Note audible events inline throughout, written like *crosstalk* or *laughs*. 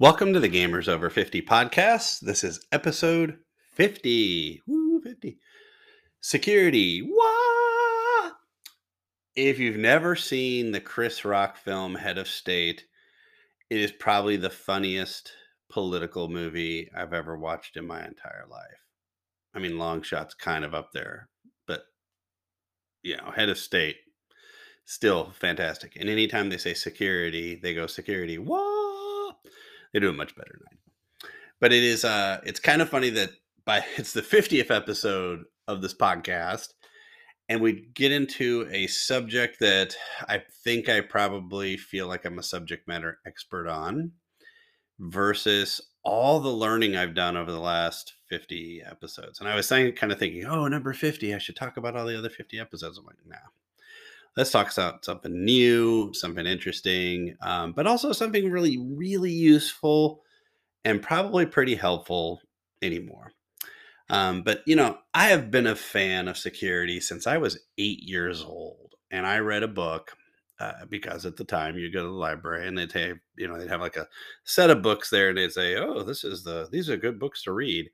Welcome to the Gamers Over 50 podcast. This is episode 50. Woo, 50. Security. Wah! If you've never seen the Chris Rock film Head of State, it is probably the funniest political movie I've ever watched in my entire life. I mean, Long Shot's kind of up there, but you know, Head of State still fantastic. And anytime they say security, they go security. What? They do it much better do. But it is uh it's kind of funny that by *laughs* it's the 50th episode of this podcast and we get into a subject that I think I probably feel like I'm a subject matter expert on versus all the learning I've done over the last 50 episodes. And I was saying kind of thinking, "Oh, number 50, I should talk about all the other 50 episodes." I'm like, "Nah let's talk about something new, something interesting, um, but also something really, really useful and probably pretty helpful anymore. Um, but you know, I have been a fan of security since I was eight years old, and I read a book uh, because at the time you go to the library and they'd have, you know, they'd have like a set of books there, and they'd say, "Oh, this is the these are good books to read,"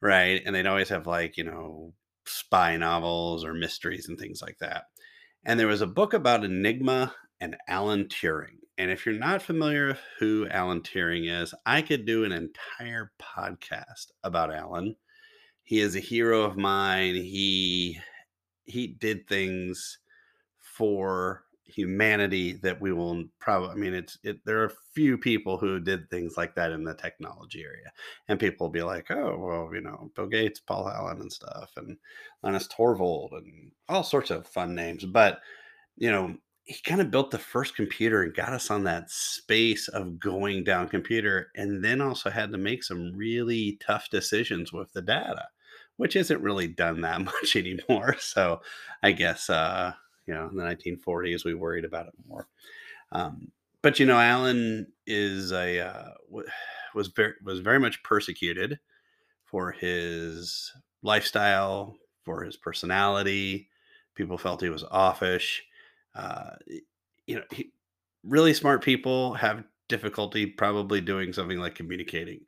right? And they'd always have like you know spy novels or mysteries and things like that. And there was a book about Enigma and Alan Turing. And if you're not familiar with who Alan Turing is, I could do an entire podcast about Alan. He is a hero of mine. He he did things for humanity that we will probably i mean it's it there are few people who did things like that in the technology area and people will be like oh well you know bill gates paul allen and stuff and linus torvald and all sorts of fun names but you know he kind of built the first computer and got us on that space of going down computer and then also had to make some really tough decisions with the data which isn't really done that *laughs* much anymore so i guess uh you know, in the 1940s, we worried about it more. Um, but you know, Alan is a uh, was very was very much persecuted for his lifestyle, for his personality. People felt he was offish. Uh, you know, he, really smart people have difficulty probably doing something like communicating,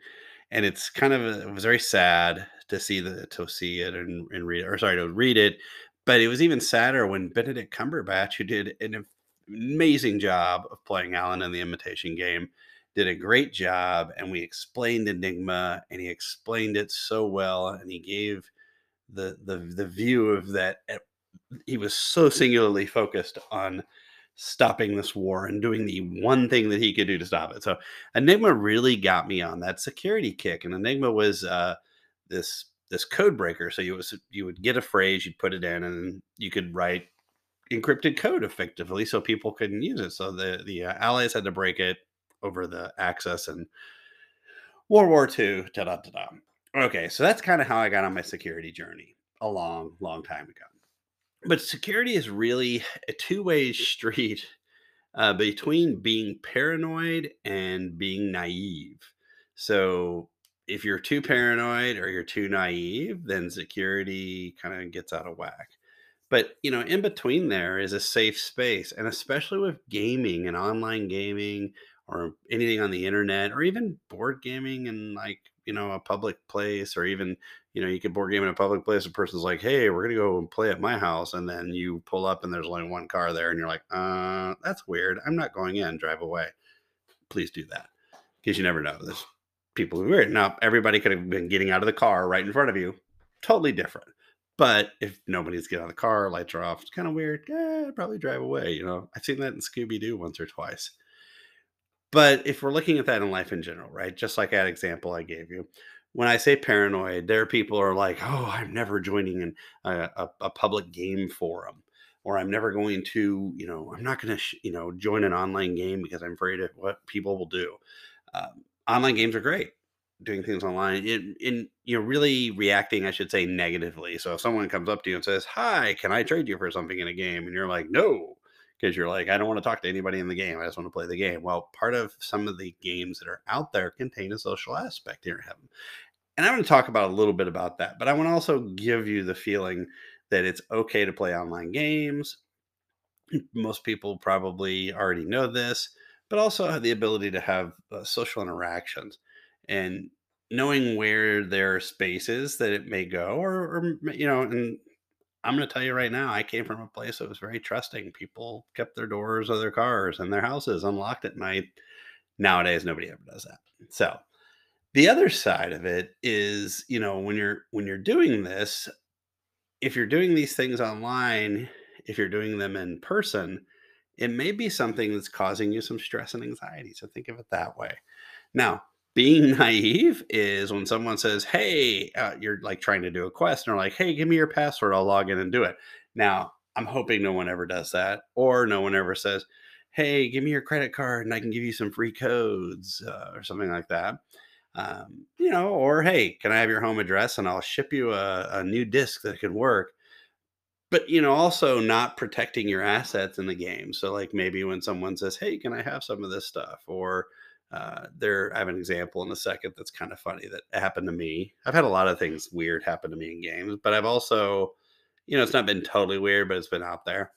and it's kind of a, it was very sad to see the to see it and, and read it, or sorry to read it but it was even sadder when Benedict Cumberbatch, who did an amazing job of playing Alan in the Imitation Game, did a great job. And we explained Enigma, and he explained it so well, and he gave the the the view of that. Eh, he was so singularly focused on stopping this war and doing the one thing that he could do to stop it. So Enigma really got me on that security kick, and Enigma was uh, this this code breaker. So you was you would get a phrase, you'd put it in, and you could write encrypted code effectively, so people couldn't use it. So the the uh, Allies had to break it over the Axis and World War II. Da da da da. Okay, so that's kind of how I got on my security journey a long, long time ago. But security is really a two way *laughs* street uh, between being paranoid and being naive. So if you're too paranoid or you're too naive, then security kind of gets out of whack. But you know, in between there is a safe space, and especially with gaming and online gaming or anything on the internet or even board gaming and like you know a public place or even you know you could board game in a public place a person's like hey we're gonna go and play at my house and then you pull up and there's only one car there and you're like uh that's weird. I'm not going in. Drive away. Please do that because you never know. There's people who were. Now everybody could have been getting out of the car right in front of you. Totally different. But if nobody's getting out of the car lights are off it's kind of weird I'd probably drive away you know? I've seen that in scooby-doo once or twice. But if we're looking at that in life in general right just like that example i gave you when i say paranoid there are people who are like oh i'm never joining in a, a, a public game forum or i'm never going to you know i'm not going to sh- you know join an online game because i'm afraid of what people will do. Um, online games are great doing things online in, in you know really reacting i should say negatively. So if someone comes up to you and says hi can i trade you for something in a game? and you're like no because you're like i don't want to talk to anybody in the game i just want to play the game. Well part of some of the games that are out there contain a social aspect here heaven. And i'm going to talk about a little bit about that but i want to also give you the feeling that it's okay to play online games. Most people probably already know this but also the ability to have uh, social interactions and knowing where their space is that it may go, or, or you know, and I'm going to tell you right now, I came from a place that was very trusting. People kept their doors of their cars and their houses unlocked at night. Nowadays, nobody ever does that. So, the other side of it is, you know, when you're when you're doing this, if you're doing these things online, if you're doing them in person, it may be something that's causing you some stress and anxiety. So think of it that way. Now, being *laughs* naive is when someone says, Hey, uh, you're like trying to do a quest and they're like, Hey, give me your password. I'll log in and do it. Now, I'm hoping no one ever does that, or no one ever says, Hey, give me your credit card and I can give you some free codes uh, or something like that. Um, you know, or hey, can I have your home address and I'll ship you a, a new disc that can work? But you know, also not protecting your assets in the game. So, like maybe when someone says, "Hey, can I have some of this stuff?" or uh, there, I have an example in a second that's kind of funny that happened to me. I've had a lot of things weird happen to me in games, but I've also, you know, it's not been totally weird, but it's been out there.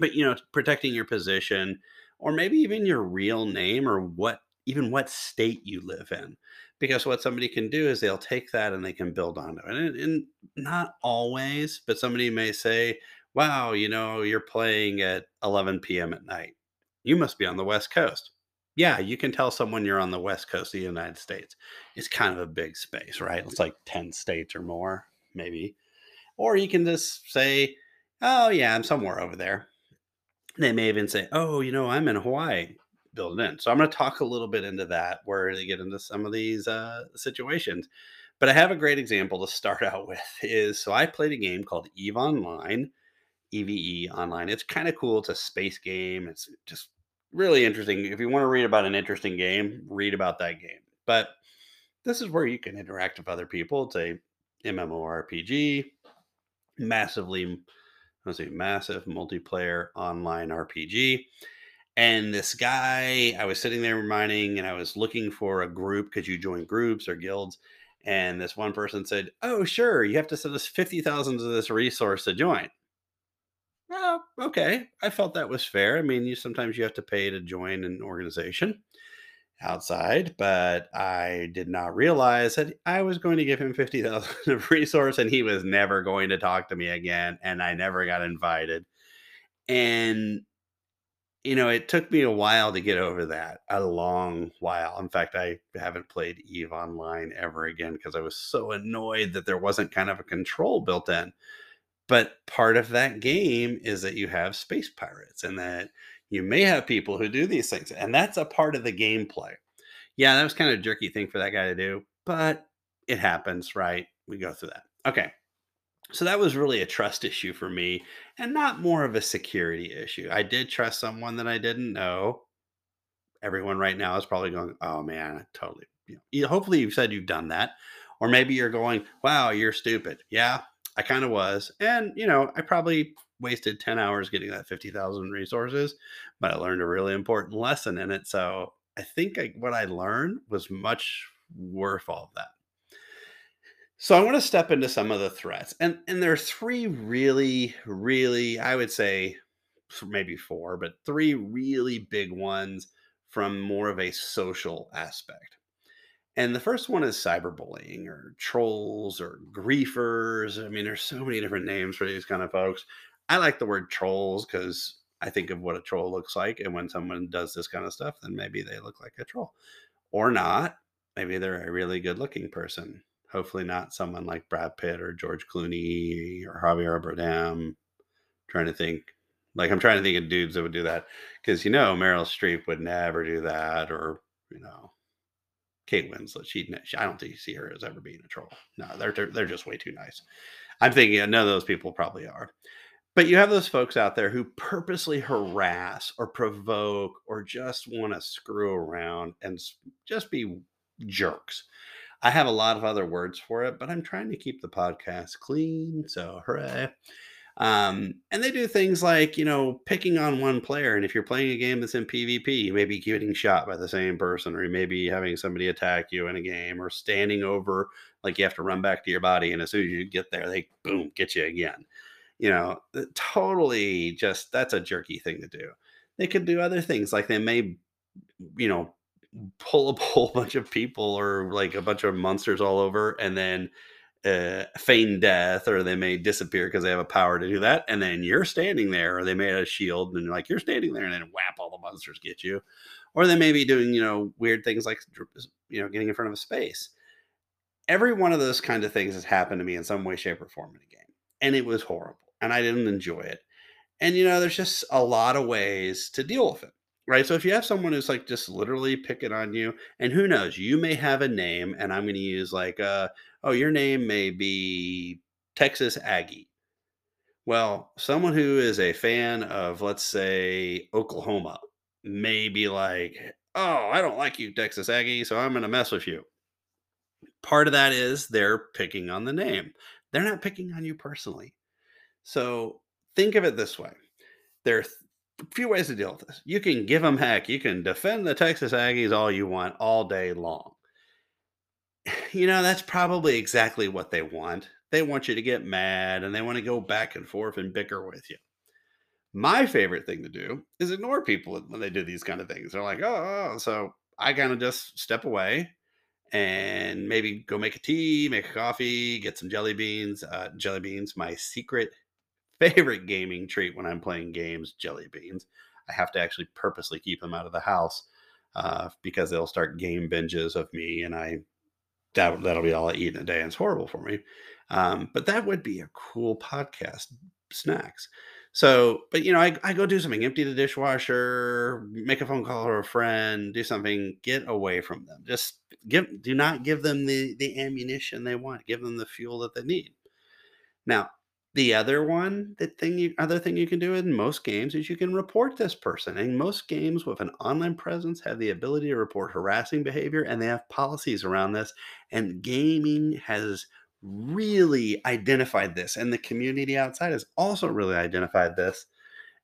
But you know, protecting your position, or maybe even your real name, or what, even what state you live in, because what somebody can do is they'll take that and they can build on it, and, and not always, but somebody may say, "Wow, you know, you're playing at 11 p.m. at night. You must be on the West Coast." yeah, you can tell someone you're on the west coast of the United States. It's kind of a big space, right? It's like 10 states or more, maybe. Or you can just say, oh, yeah, I'm somewhere over there. They may even say, oh, you know, I'm in Hawaii, build it in. So I'm going to talk a little bit into that where they get into some of these uh, situations. But I have a great example to start *laughs* out with is so I played a game called EVE Online, EVE Online. It's kind of cool. It's a space game. It's just really interesting. If you want to read about an interesting game, read about that game. But this is where you can interact with other people. It's a MMORPG, massively, let's say, massive multiplayer online RPG. And this guy, I was sitting there mining and I was looking for a group because you join groups or guilds. And this one person said, Oh, sure, you have to send us 50,000 of this resource to join. Oh, okay. I felt that was fair. I mean, you sometimes you have to pay to join an organization outside, but I did not realize that I was going to give him 50,000 *laughs* of resource and he was never going to talk to me again and I never got invited. And you know, it took me a while to get over that, a long while. In fact, I haven't played Eve online ever again because I was so annoyed that there wasn't kind of a control built in. But part of that game is that you have space pirates and that you may have people who do these things. And that's a part of the gameplay. Yeah, that was kind of a jerky thing for that guy to do, but it happens, right? We go through that. Okay. So that was really a trust issue for me and not more of a security issue. I did trust someone that I didn't know. Everyone right now is probably going, oh man, totally. You know, hopefully you've said you've done that. Or maybe you're going, wow, you're stupid. Yeah, I kind of was. And, you know, I probably wasted 10 hours getting that 50,000 resources, but I learned a really important lesson in it. So I think I, what I learned was much worth all of that. So I want to step into some of the threats. And and there are three really really I would say maybe four, but three really big ones from more of a social aspect. And the first one is cyberbullying or trolls or griefers. I mean, there's so many different names for these kind of folks. I like the word trolls because I think of what a troll looks like. And when someone does this kind of stuff, then maybe they look like a troll or not. Maybe they're a really good looking person. Hopefully, not someone like Brad Pitt or George Clooney or Javier Bardem. trying to think. Like, I'm trying to think of dudes that would do that because, you know, Meryl Streep would never do that or, you know, Kate Winslet. She, I don't think you see her as ever being a troll. No, they're they're just way too nice. I'm thinking none of those people probably are. But you have those folks out there who purposely harass or provoke or just want to screw around and just be jerks. I have a lot of other words for it, but I'm trying to keep the podcast clean. So hooray. Um, and they do things like, you know, picking on one player. And if you're playing a game that's in PvP, you may be getting shot by the same person, or you may be having somebody attack you in a game, or standing over, like you have to run back to your body. And as soon as you get there, they boom, get you again. You know, totally just that's a jerky thing to do. They could do other things, like they may you know, pull a whole *laughs* bunch of people or like a bunch of monsters all over and then uh, feign death or they may disappear because they have a power to do that. And then you're standing there or they made a shield and you're like you're standing there and then whap, all the monsters get you. Or they may be doing, you know, weird things like, you know, getting in front of a space. Every one of those kind of things has happened to me in some way, shape, or form in a game. And it was horrible. And I didn't enjoy it. And, you know, there's just a lot of ways to deal with it right? So if you have someone who's like just literally picking on you, and who knows, you may have a name, and I'm going to use like, uh, oh, your name may be Texas Aggie. Well, someone who is a fan of, let's say, Oklahoma may be like, oh, I don't like you, Texas Aggie, so I'm going to mess with you. Part of that is they're picking on the name, they're not picking on you personally. So think of it this way there few ways to deal with this. You can give them heck. You can defend the Texas Aggies all you want all day long. *sighs* You know, that's probably exactly what they want. They want you to get mad and they want to go back and forth and bicker with you. My favorite thing to do is ignore people when they do these kind of things. They're like, oh, oh. so I kind of just step away and maybe go make a tea, make a coffee, get some jelly beans. Uh, jelly beans, my secret favorite gaming treat when I'm playing games, jelly beans. I have to actually purposely keep them out of the house uh, because they'll start game binges of me, and I that that'll be all I eat in a day, and it's horrible for me. Um, but that would be a cool podcast snacks. So, but you know, I, I go do something, empty the dishwasher, make a phone call to a friend, do something, get away from them. Just give, do not give them the the ammunition they want. Give them the fuel that they need. Now, the other one, the thing you other thing you can do in most games is you can report this person. And most games with an online presence have the ability to report harassing behavior and they have policies around this. And gaming has really identified this. And the community outside has also really identified this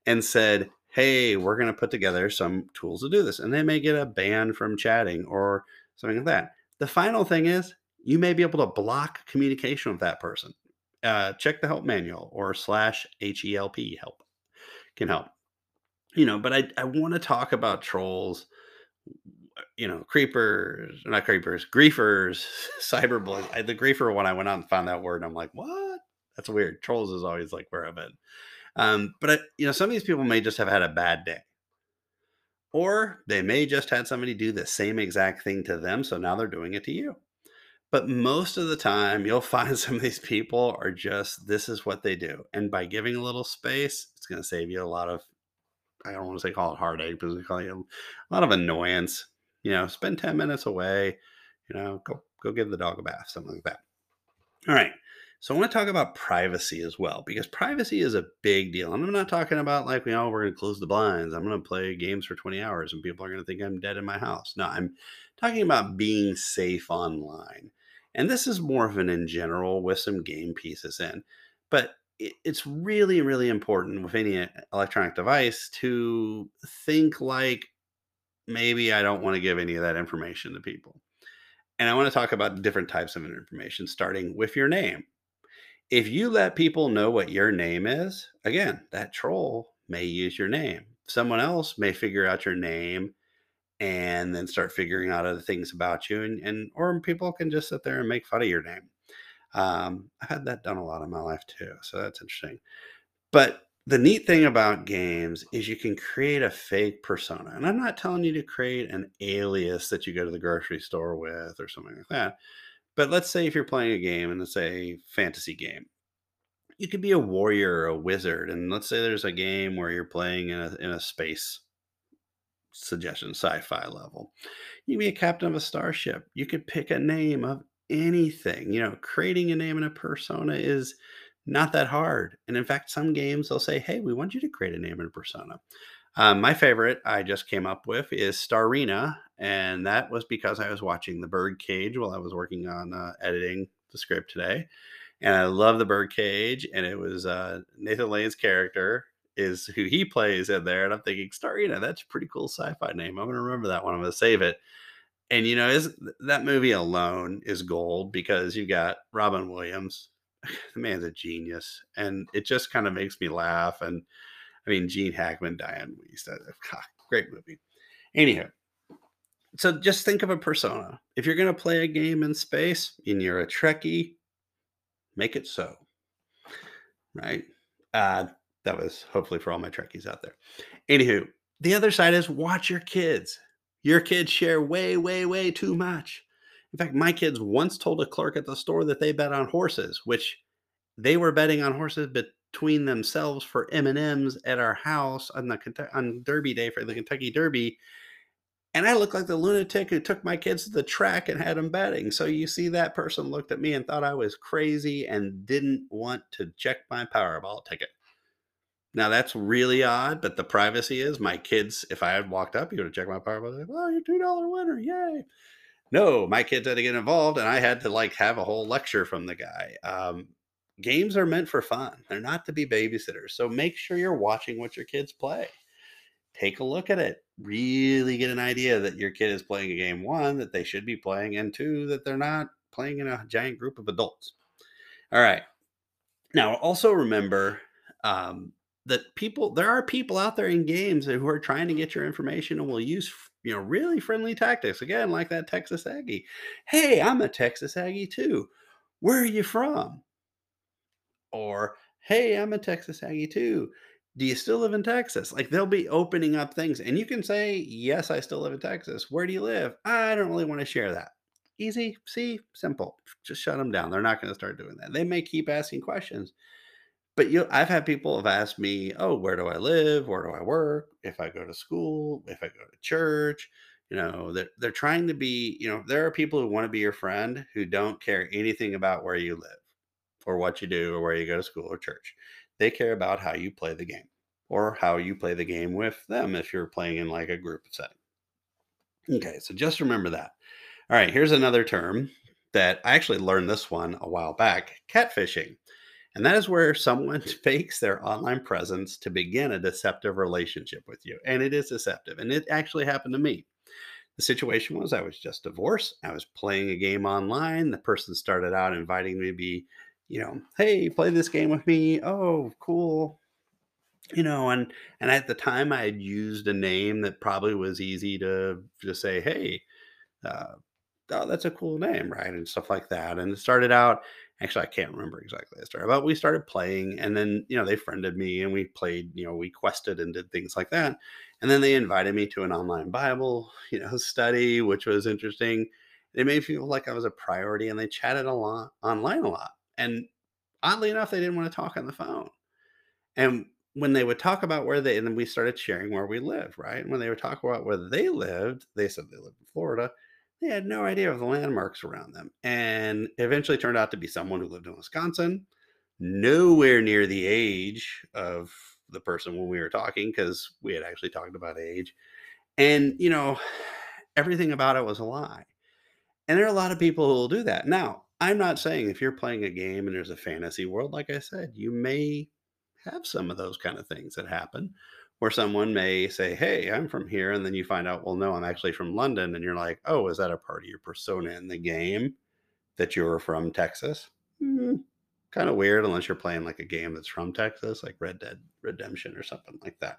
and said, hey, we're going to put together some tools to do this. And they may get a ban from chatting or something like that. The final thing is you may be able to block communication with that person uh, check the help manual or slash HELP help can help. You know, but I, I want to talk about trolls, you know, creepers, not creepers, griefers, *laughs* cyberbullies. The griefer one, I went out and found that word. I'm like, what? That's weird. Trolls is always like where I've been. Um, but I, you know, some of these people may just have had a bad day, or they may just had somebody do the same exact thing to them, so now they're doing it to you. But most of the time, you'll *laughs* find some of these people are just this is what they do. And by giving a little space, it's going to save you a lot of, I don't want to say call it heartache, but we call you a lot of annoyance. You know, spend 10 minutes away, you know, go, go give the dog a bath, something like that. All right. So I want to talk about privacy as well, because privacy is a big deal. And I'm not talking about like, you know, we're going to close the blinds. I'm going to play games for 20 hours and people are going to think I'm dead in my house. No, I'm talking about being safe online and this is more of an in general with some game pieces in. But it's really, really important with any uh, electronic device to think like maybe I don't want to give any of that information to people. And I want to talk about different types of information, starting with your name. If you let people know what your name is, again, that troll may use your name. Someone else may figure out your name and then start figuring out other things about you and, and or people can just sit there and make fun of your name. Um, i've had that done a lot in my life too so that's interesting. But the neat thing about games is you can create a fake persona and i'm not telling you to create an alias that you go to the grocery store with or something like that but let's say if you're playing a game and it's a fantasy game you could be a warrior or a wizard and let's say there's a game where you're playing in a, in a space suggestion sci-fi level. You can be a captain of a starship. You could pick a name of anything. You know, creating a name and a persona is not that hard. And in fact, some games they'll say, "Hey, we want you to create a name and a persona." Um, my favorite I just came up with is Starina, and that was because I was watching The Birdcage while I was working on uh, editing the script today, and I love The Birdcage, and it was uh, Nathan Lane's character is who he plays in there. And I'm thinking, Starina, that's a pretty cool sci-fi name. I'm gonna remember that one. I'm gonna save it. And you know, is that movie alone is gold because you've got Robin Williams. *sighs* The man's a genius, and it just kind of makes me laugh. And I mean, Gene Hackman, Dianne Wiest, *laughs* God, great movie. Anyhow, So just think of a persona. If you're going to play a game in space and you're a Trekkie, make it so. Right? Uh, that was hopefully for all my Trekkies out there. Anywho, the other side is watch your kids. Your kids share way, way, way too much. In fact, my kids once told a clerk at the store that they bet on horses, which they were betting on horses between themselves for M and M's at our house on the on Derby Day for the Kentucky Derby. And I looked like the lunatic who took my kids to the track and had them betting. So you see, that person looked at me and thought I was crazy and didn't want to check my Powerball ticket. Now that's really odd, but the privacy is my kids. If I had walked up, you would have checked my Powerball. Like, oh, you're two dollar winner, yay! No, my kids had to get involved, and I had to like have a whole lecture from the guy. Um, games are meant for fun; they're not to be babysitters. So make sure you're watching what your kids play. Take a look at it. Really get an idea that your kid is playing a game one that they should be playing, and two that they're not playing in a giant group of adults. All right. Now, also remember um, that people there are people out there in games who are trying to get your information and will use you know really friendly tactics. Again like that texas aggie. Hey i'm a texas aggie too. Where are you from? Or hey i'm a texas aggie too. Do you still live in texas? Like they'll be opening up things and you can say yes i still live in texas. Where do you live? I don't really want to share that. Easy see simple. Just shut them down. They're not going to start doing that. They may keep asking questions but you I've had people have asked me, "Oh, where do I live? Where do I work? If I go to school, if I go to church." You know, they're, they're trying to be, you know, there are people who want to be your friend who don't care anything about where you live or what you do or where you go to school or church. They care about how you play the game or how you play the game with them if you're playing in like a group setting. Okay, so just remember that. All right, here's another term that I actually learned this one a while back catfishing. And that is where someone *laughs* fakes their online presence to begin a deceptive relationship with you. And it is deceptive. And it actually happened to me. The situation was I was just divorced. I was playing a game online. The person started out inviting me to be, you know, hey, play this game with me. Oh, cool. You know, and and at the time I had used a name that probably was easy to just say, hey, uh, oh, that's a cool name, right? And stuff like that. And it started out Actually, I can't remember exactly the story, but we started playing, and then you know they friended me, and we played. You know, we quested and did things like that, and then they invited me to an online Bible, *laughs* you know, study, which was interesting. They made me feel like I was a priority, and they chatted a lot online a lot. And oddly enough, they didn't want to talk on the phone. And when they would talk about where they, and then we started sharing where we lived, right? And when they would talk about where they lived, they said they lived in Florida they had no idea of the landmarks around them. And eventually turned out to be someone who lived in Wisconsin, nowhere near the age of the person when we were talking, because we had actually talked about age. And, you know, everything about it was a lie. And there are a lot of people who will do that. Now, I'm not saying if you're playing a game and there's a fantasy world, like I said, you may have some of those kind of things that happen where someone may say, Hey, I'm from here. And then you find out, well, no, I'm actually from London. And you're like, Oh, is that a part of your persona in the game that you're from Texas? Mm, kind of weird unless you're playing like a game that's from Texas, like Red Dead Redemption or something like that.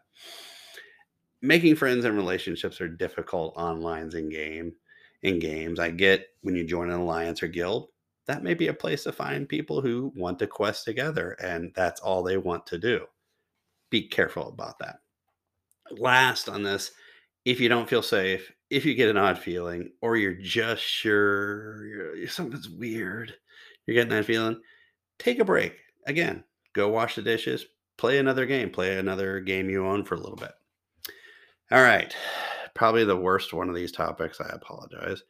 Making friends and relationships are difficult online in game in games. I get when you join an alliance or guild, that may be a place to find people who want to quest together and that's all they want to do. Be careful about that last on this if you don't feel safe, if you get an odd feeling, or you're just sure you're, something's weird, you're getting that feeling, take a break. Again, go wash the dishes, play another game, play another game you own for a little bit. All right. Probably the worst one of these topics, I apologize,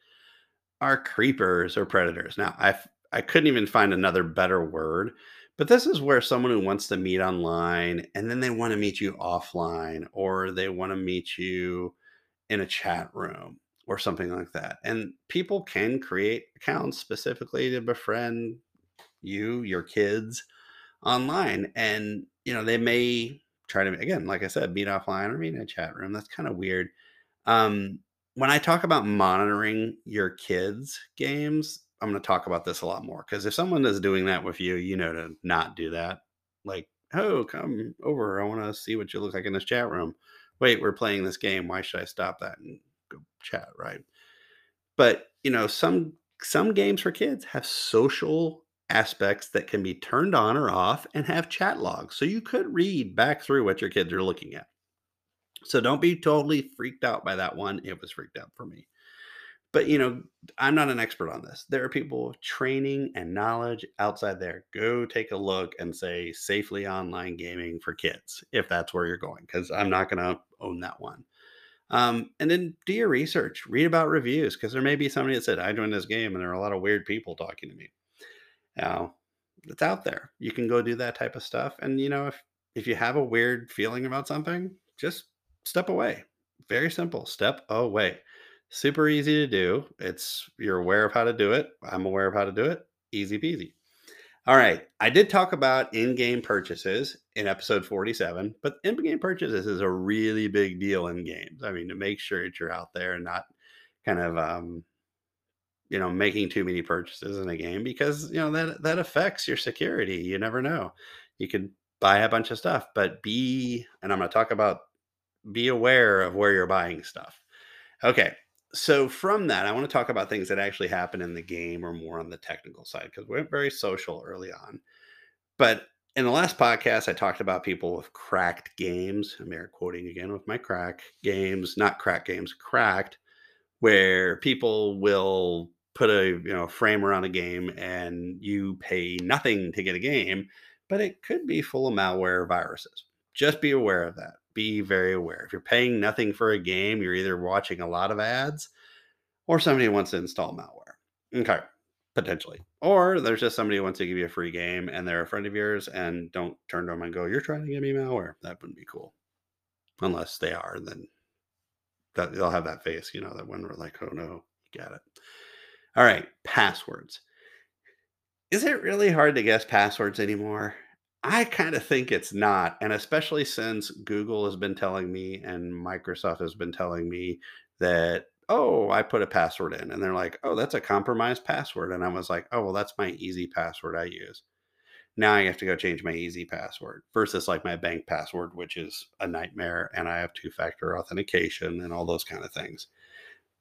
are creepers or predators. Now, I I couldn't even find another better word but this is where someone who wants to meet online and then they want to meet you offline or they want to meet you in a chat room or something like that. And people can create accounts specifically to befriend you, your kids online. And, you know, they may try to, again, like I said, meet offline or meet in a chat room. That's kind of weird. Um, when I talk about monitoring your kids' games, I'm going to talk about this a lot more because if someone is doing that with you, you know to not do that. Like, oh, come over. I want to see what you look like in this chat room. Wait, we're playing this game. Why should I stop that and go chat, right? But you know, some some games for kids have social aspects that can be turned on or off and have chat logs. So you could read back through what your kids are looking at. So don't be totally freaked out by that one. It was freaked out for me. But you know, I'm not an expert on this. There are people with training and knowledge outside there. Go take a look and say safely online gaming for kids if that's where you're going, because I'm not going to own that one. Um, and then do your research, read about reviews, because there may be somebody that said, I joined this game and there are a lot of weird people talking to me. Now, it's out there. You can go do that type of stuff. And you know, if if you have a weird feeling about something, just step away. Very simple. Step away. Super easy to do. It's you're aware of how to do it. I'm aware of how to do it. Easy peasy. All right. I did talk about in-game purchases in episode 47, but in-game purchases is a really big deal in games. I mean, to make sure that you're out there and not kind of um, you know, making too many purchases in a game because, you know, that that affects your security. You never know. You could buy a bunch of stuff, but be and I'm going to talk about be aware of where you're buying stuff. Okay. So from that, I want to talk about things that actually happen in the game or more on the technical side because we went very social early on. But in the last podcast, I talked about people with cracked games. I'm air quoting again with my crack games, not crack games, cracked, where people will put a you know frame around a game and you pay nothing to get a game, but it could be full of malware viruses. Just be aware of that be very aware. If you're paying nothing for a game, you're either watching a lot of ads or somebody wants to install malware. Okay, potentially. Or there's just somebody who wants to give you a free game and they're a friend of yours and don't turn to them and go, You're trying to give me malware. That wouldn't be cool. Unless they are, then that they'll have that face, you know, that when we're like, Oh no, you got it. All right, passwords. Is it really hard to guess passwords anymore? I kind of think it's not. And especially since Google has been telling me and Microsoft has been telling me that, oh, I put a password in. And they're like, oh, that's a compromised password. And I was like, oh, well, that's my easy password I use. Now I have to go change my easy password versus like my bank password, which is a nightmare. And I have two factor authentication and all those kind of things.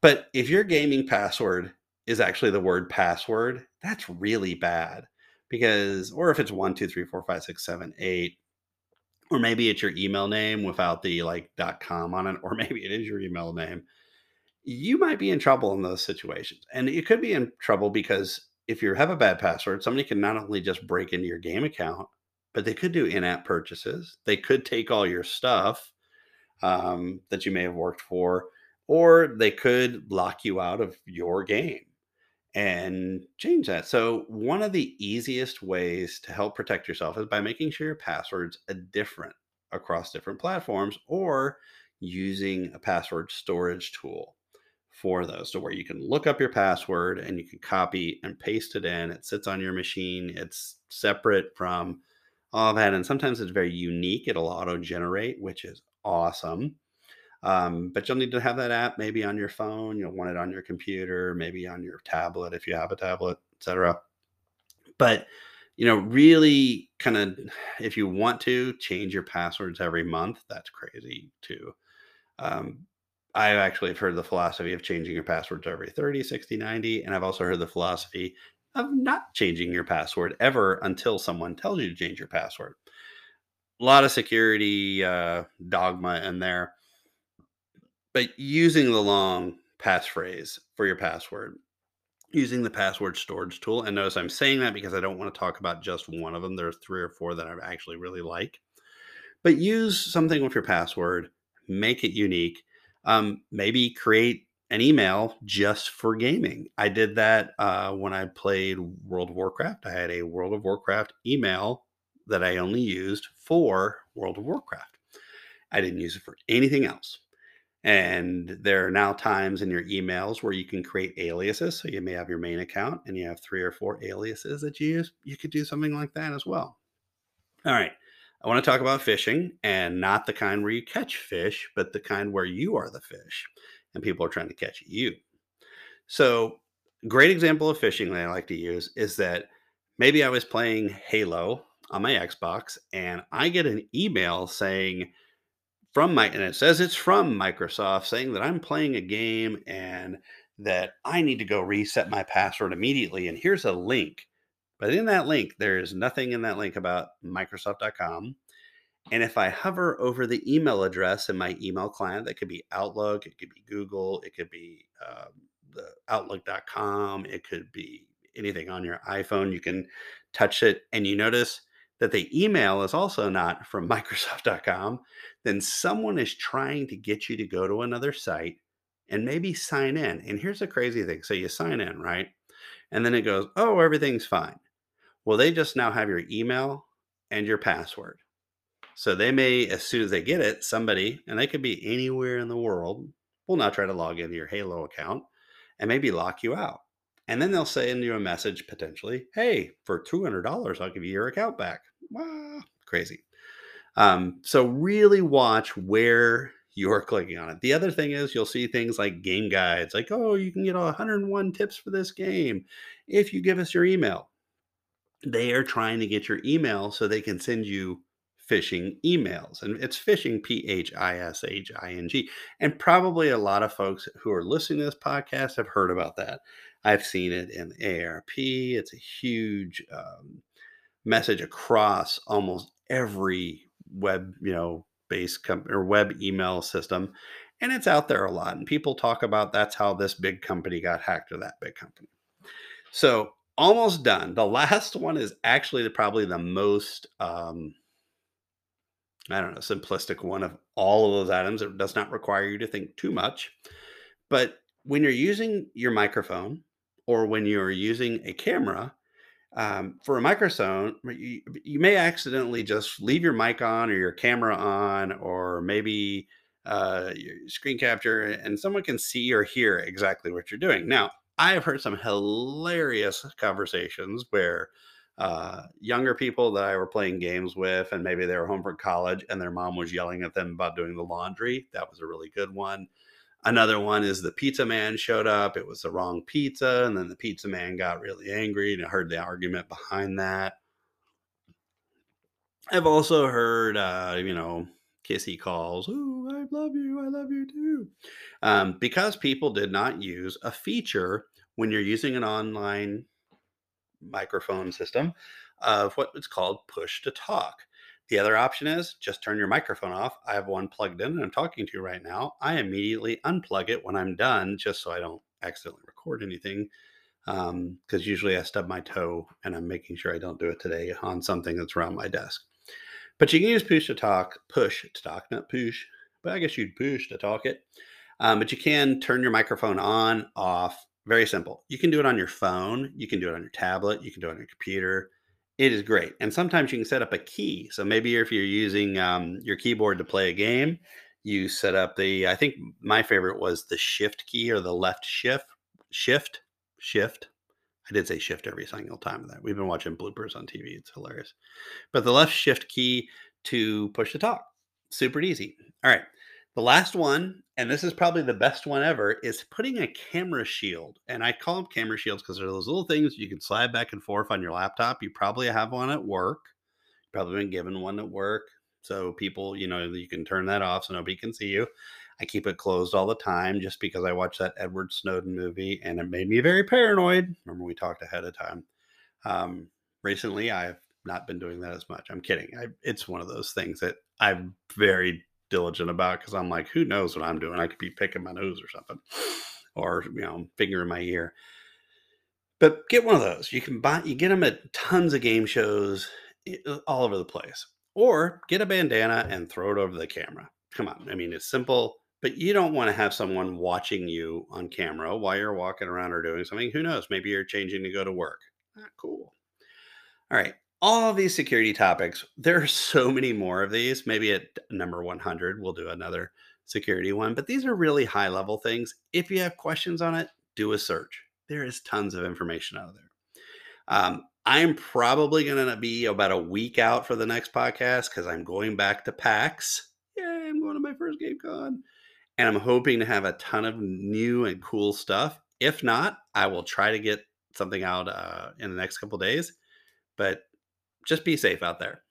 But if your gaming password is actually the word password, that's really bad because or if it's one two three four five six seven eight or maybe it's your email name without the like dot com on it *laughs* or maybe it is your email name you might be in trouble in those situations and you could be in trouble because if you have a bad password somebody can not only just break into your game account but they could do in-app purchases they could take all your stuff um, that you may have worked for or they could lock you out of your game and change that. So, one of the easiest ways to help protect yourself is by making sure your passwords are different across different platforms or using a password storage tool for those to where you can look up your password and you can copy and paste it in. It sits on your machine, it's separate from all that. And sometimes it's very unique, it'll auto generate, which is awesome. Um, but you'll need to have that app maybe on your phone. You'll want it on your computer, maybe on your tablet if you have a tablet, etc. But you know, really kind of if you want to change your passwords every month, that's crazy too. Um, I actually have heard the philosophy of changing your passwords every 30, 60, 90. And I've also heard the philosophy of not changing your password ever until someone tells you to change your password. A lot of security uh, dogma in there but using the long passphrase for your password, using the password storage tool. And notice I'm saying that because I don't want to talk about just one of them. There's three or four that I actually really like. But use something with your password, make it unique. Um, maybe create an email just for gaming. I did that uh, when I played World of Warcraft. I had a World of Warcraft email that I only used for World of Warcraft. I didn't use it for anything else. And there are now times in your emails where you can create aliases. So you may have your main account and you have three or four aliases that you use. You could do something like that as well. All right. I want to talk about phishing and not the kind where you catch fish, but the kind where you are the fish and people are trying to catch you. So, great example of phishing that I like to use is that maybe I was playing Halo on my Xbox and I get an email saying, from my and it says it's from Microsoft saying that I'm playing a game and that I need to go reset my password immediately. And here's a link. But in that link, there is nothing in that link about Microsoft.com. And if I hover over the email address in my email client, that could be Outlook, it could be Google, it could be um, the Outlook.com, it could be anything on your iPhone. You can touch it, and you notice that the email is also not from *laughs* Microsoft.com. Then someone is trying to get you to go to another site and maybe sign in. And here's the crazy thing so you sign in, right? And then it goes, oh, everything's fine. Well, they just now have your email and your password. So they may, as soon as they get it, somebody, and they could be anywhere in the world, will now try to log into your Halo account and maybe lock you out. And then they'll send you a message potentially, hey, for $200, I'll give you your account back. Wow, crazy. Um, so really watch where you're *laughs* clicking on it. The other thing is you'll see things like game guides, like, oh, you can get 101 tips for this game if you give us your email. They are trying to get your email so they can send you phishing emails. And it's phishing, P H I S H I N G. And probably a lot of folks who are listening to this podcast have heard about that. I've seen it in AARP. It's a huge um, message across almost every web, you know, based com- or web email system. And it's out there a lot. And people talk about that's how this big company got hacked or that big company. So almost done. The *laughs* last one is actually the, probably the most um, I don't know, simplistic one of all of those items. It does not require you to think too much. But when you're using your microphone or when you're using a camera, um, for a microphone, you, you, may accidentally just leave your mic on or your camera on, or maybe uh, your screen capture, and someone can see or hear exactly what you're doing. Now, I have heard some hilarious conversations where uh, younger people that I were playing games with, and maybe they were home from college, and their mom was yelling at them about doing the laundry. That was a really good one. Another one is the pizza man showed up. It was the wrong pizza, and then the pizza man got really angry and I heard the argument behind that. I've also heard, uh, you know, kissy calls. Oh, I love you. I love you too. Um, because people did not use a feature when you're using an online microphone system of what is called push to talk. The other option is just turn your microphone off. I have one plugged in and I'm talking to you right now. I immediately unplug it when I'm done just so I don't accidentally record anything. Because um, usually I stub my toe and I'm making sure I don't do it today on something that's around my desk. But you can use push to talk, push to talk, not push, but I guess you'd push to talk it. Um, but you can turn your microphone on, off, very simple. You can do it on your phone, you can do it on your tablet, you can do it on your computer. It is great. And sometimes you can set up a key. So maybe if you're using um, your keyboard to play a game, you set up the, I think my favorite was the shift key or the left shift, shift, shift. I did say shift every single time of that. We've been watching bloopers on TV. It's hilarious. But the left shift key to push the talk. Super easy. All right. The last one, and this is probably the best one ever, is putting a camera shield. And I call them camera shields because they're those little things you can slide back and forth on your laptop. You probably have one at work. You've probably been given one at work. So people, you know, you can turn that off so nobody can see you. I keep it closed all the time just because I watched that Edward Snowden movie and it made me very paranoid. Remember, we talked ahead of time. Um, recently, I've not been doing that as much. I'm kidding. I, it's one of those things that I'm very diligent about because I'm like, who knows what I'm doing? I could be picking my nose or something, *laughs* or you know, finger in my ear. But get one of those. You can buy. You get them at tons of game shows uh, all over the place. Or get a bandana and throw it over the camera. Come on. I mean, it's simple, but you don't want to have someone watching you on camera while you're walking around or doing something. Who knows? Maybe you're changing to go to work. Not cool. All right all of these security topics, there are so many more of these. Maybe at number 100, we'll do another security one, but these are really high level things. If you have questions on it, do a search. There is tons of information out there. Um, I'm probably going to be about a week out for the next podcast because I'm going back to PAX. Yay, I'm going to my first Game Con. And I'm hoping to have a ton of new and cool stuff. If not, I will try to get something out uh, in the next couple days. But just be safe out there.